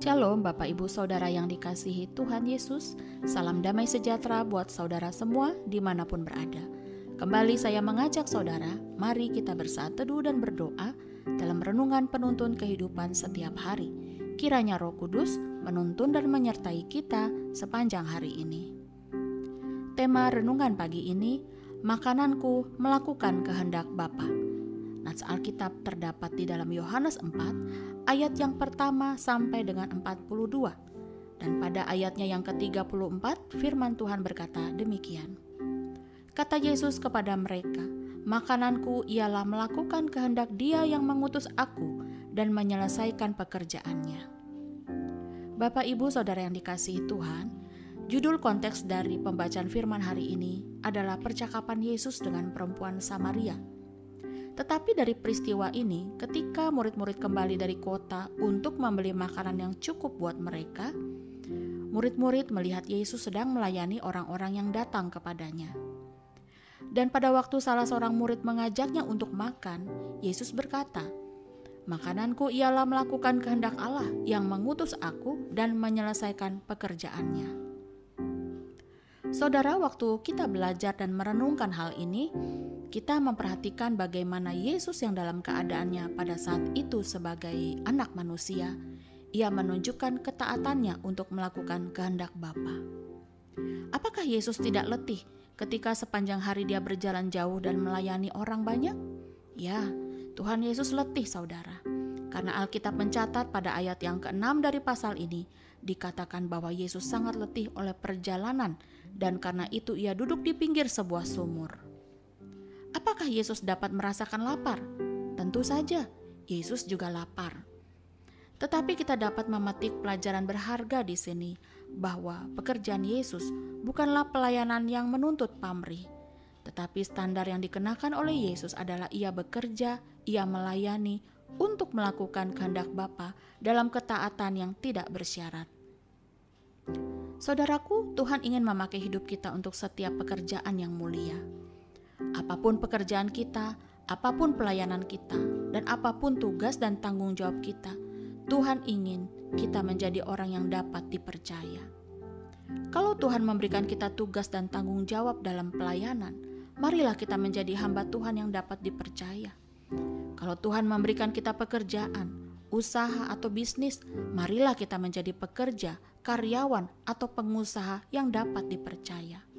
Shalom Bapak Ibu Saudara yang dikasihi Tuhan Yesus. Salam damai sejahtera buat saudara semua di mana pun berada. Kembali saya mengajak saudara Mari kita bersaat teduh dan berdoa Dalam renungan penuntun kehidupan setiap hari. Kiranya roh kudus menuntun dan menyertai kita sepanjang hari ini. Tema renungan pagi ini Makananku melakukan kehendak Bapa Nats Alkitab terdapat di dalam Yohanes 4 ayat yang pertama sampai dengan 42. Dan pada ayatnya yang ke-34 firman Tuhan berkata demikian. Kata Yesus kepada mereka, "Makananku ialah melakukan kehendak Dia yang mengutus aku dan menyelesaikan pekerjaannya." Bapak Ibu Saudara yang dikasihi Tuhan, judul konteks dari pembacaan firman hari ini adalah percakapan Yesus dengan perempuan Samaria tetapi dari peristiwa ini, ketika murid-murid kembali dari kota untuk membeli makanan yang cukup buat mereka, murid-murid melihat Yesus sedang melayani orang-orang yang datang kepadanya. Dan pada waktu salah seorang murid mengajaknya untuk makan, Yesus berkata, "Makananku ialah melakukan kehendak Allah yang mengutus aku dan menyelesaikan pekerjaannya." Saudara, waktu kita belajar dan merenungkan hal ini, kita memperhatikan bagaimana Yesus yang dalam keadaannya pada saat itu sebagai anak manusia, ia menunjukkan ketaatannya untuk melakukan kehendak Bapa. Apakah Yesus tidak letih ketika sepanjang hari dia berjalan jauh dan melayani orang banyak? Ya, Tuhan Yesus letih saudara. Karena Alkitab mencatat pada ayat yang ke-6 dari pasal ini, dikatakan bahwa Yesus sangat letih oleh perjalanan dan karena itu ia duduk di pinggir sebuah sumur. Apakah Yesus dapat merasakan lapar? Tentu saja, Yesus juga lapar. Tetapi kita dapat memetik pelajaran berharga di sini bahwa pekerjaan Yesus bukanlah pelayanan yang menuntut pamrih, tetapi standar yang dikenakan oleh Yesus adalah ia bekerja, ia melayani untuk melakukan kehendak Bapa dalam ketaatan yang tidak bersyarat. Saudaraku, Tuhan ingin memakai hidup kita untuk setiap pekerjaan yang mulia apa pun pekerjaan kita, apa pun pelayanan kita, dan apa pun tugas dan tanggung jawab kita, Tuhan ingin kita menjadi orang yang dapat dipercaya. Kalau Tuhan memberikan kita tugas dan tanggung jawab dalam pelayanan, marilah kita menjadi hamba Tuhan yang dapat dipercaya. Kalau Tuhan memberikan kita pekerjaan, usaha, atau bisnis, marilah kita menjadi pekerja, karyawan, atau pengusaha yang dapat dipercaya.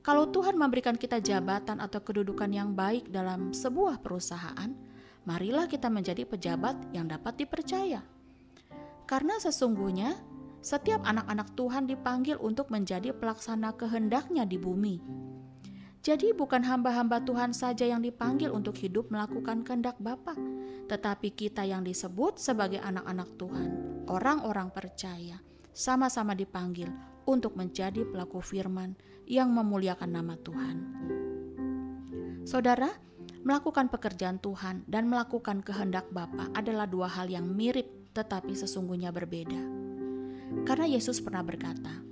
Kalau Tuhan memberikan kita jabatan atau kedudukan yang baik dalam sebuah perusahaan, marilah kita menjadi pejabat yang dapat dipercaya. Karena sesungguhnya setiap anak-anak Tuhan dipanggil untuk menjadi pelaksana kehendaknya di bumi. Jadi bukan hamba-hamba Tuhan saja yang dipanggil untuk hidup melakukan kehendak Bapa, tetapi kita yang disebut sebagai anak-anak Tuhan, orang-orang percaya, sama-sama dipanggil untuk menjadi pelaku firman yang memuliakan nama Tuhan. Saudara, melakukan pekerjaan Tuhan dan melakukan kehendak Bapa adalah dua hal yang mirip tetapi sesungguhnya berbeda. Karena Yesus pernah berkata,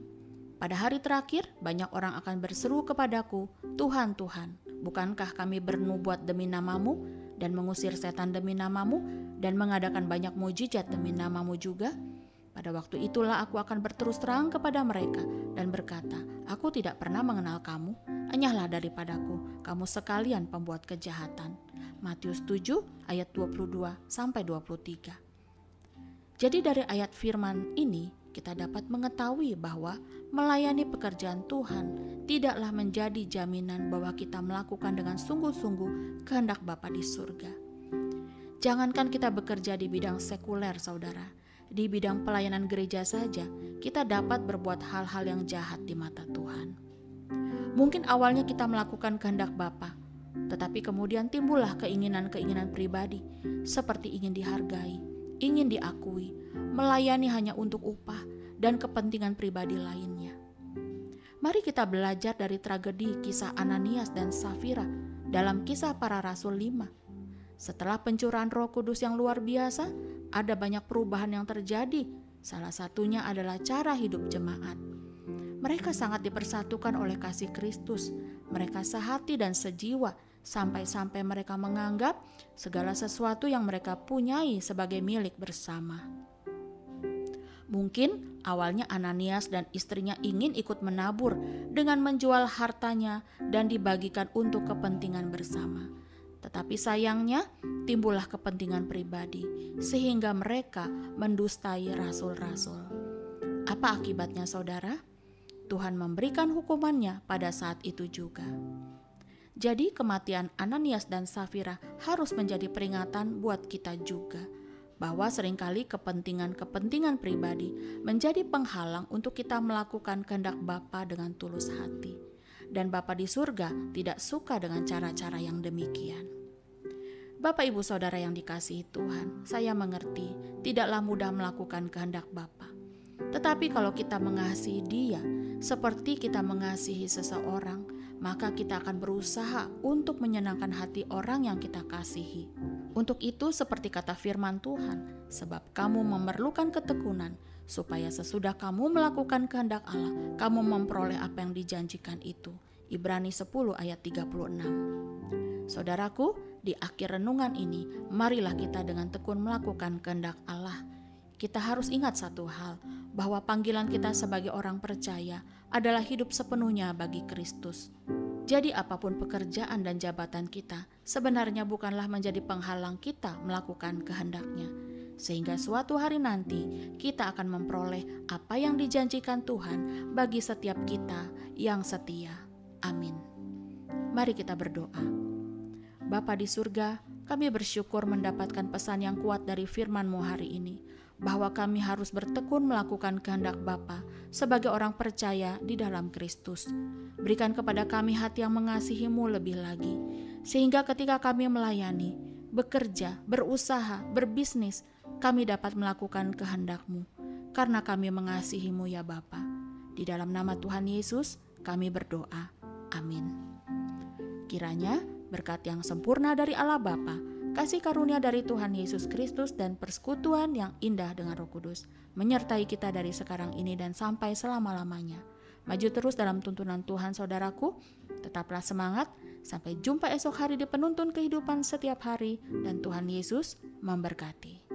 "Pada hari terakhir banyak orang akan berseru kepadaku, Tuhan, Tuhan, bukankah kami bernubuat demi namamu dan mengusir setan demi namamu dan mengadakan banyak mujizat demi namamu juga?" Pada waktu itulah aku akan berterus terang kepada mereka dan berkata, Aku tidak pernah mengenal kamu, enyahlah daripadaku, kamu sekalian pembuat kejahatan. Matius 7 ayat 22 sampai 23. Jadi dari ayat firman ini kita dapat mengetahui bahwa melayani pekerjaan Tuhan tidaklah menjadi jaminan bahwa kita melakukan dengan sungguh-sungguh kehendak Bapa di surga. Jangankan kita bekerja di bidang sekuler, saudara, di bidang pelayanan gereja saja, kita dapat berbuat hal-hal yang jahat di mata Tuhan. Mungkin awalnya kita melakukan kehendak Bapa, tetapi kemudian timbullah keinginan-keinginan pribadi, seperti ingin dihargai, ingin diakui, melayani hanya untuk upah dan kepentingan pribadi lainnya. Mari kita belajar dari tragedi kisah Ananias dan Safira dalam kisah para rasul 5. Setelah pencurahan roh kudus yang luar biasa, ada banyak perubahan yang terjadi. Salah satunya adalah cara hidup jemaat. Mereka sangat dipersatukan oleh kasih Kristus. Mereka sehati dan sejiwa sampai-sampai mereka menganggap segala sesuatu yang mereka punyai sebagai milik bersama. Mungkin awalnya Ananias dan istrinya ingin ikut menabur dengan menjual hartanya dan dibagikan untuk kepentingan bersama. Tetapi sayangnya timbullah kepentingan pribadi sehingga mereka mendustai rasul-rasul. Apa akibatnya saudara? Tuhan memberikan hukumannya pada saat itu juga. Jadi kematian Ananias dan Safira harus menjadi peringatan buat kita juga bahwa sering kali kepentingan-kepentingan pribadi menjadi penghalang untuk kita melakukan kehendak Bapa dengan tulus hati. Dan Bapa di surga tidak suka dengan cara-cara yang demikian. Bapak Ibu Saudara yang dikasihi Tuhan, saya mengerti tidaklah mudah melakukan kehendak Bapa. Tetapi kalau kita mengasihi Dia seperti kita mengasihi seseorang, maka kita akan berusaha untuk menyenangkan hati orang yang kita kasihi. Untuk itu, seperti kata firman Tuhan, sebab kamu memerlukan ketekunan, supaya sesudah kamu melakukan kehendak Allah, kamu memperoleh apa yang dijanjikan itu. Ibrani 10 ayat 36. Saudaraku, di akhir renungan ini, marilah kita dengan tekun melakukan kehendak Allah. Kita harus ingat satu hal, bahwa panggilan kita sebagai orang percaya adalah hidup sepenuhnya bagi Kristus. Jadi apa pun pekerjaan dan jabatan kita sebenarnya bukanlah menjadi penghalang kita melakukan kehendaknya. Sehingga suatu hari nanti kita akan memperoleh apa yang dijanjikan Tuhan bagi setiap kita yang setia. Amin. Mari kita berdoa. Bapa di surga, kami bersyukur mendapatkan pesan yang kuat dari firman-Mu hari ini bahwa kami harus bertekun melakukan kehendak Bapa sebagai orang percaya di dalam Kristus. Berikan kepada kami hati yang mengasihimu lebih lagi, sehingga ketika kami melayani, bekerja, berusaha, berbisnis, kami dapat melakukan kehendakmu, karena kami mengasihimu ya Bapa. Di dalam nama Tuhan Yesus, kami berdoa. Amin. Kiranya berkat yang sempurna dari Allah Bapa, kasih karunia dari Tuhan Yesus Kristus dan persekutuan yang indah dengan Roh Kudus menyertai kita dari sekarang ini dan sampai selama-lamanya. Maju terus dalam tuntunan Tuhan saudaraku, tetaplah semangat, sampai jumpa esok hari di penuntun kehidupan setiap hari dan Tuhan Yesus memberkati.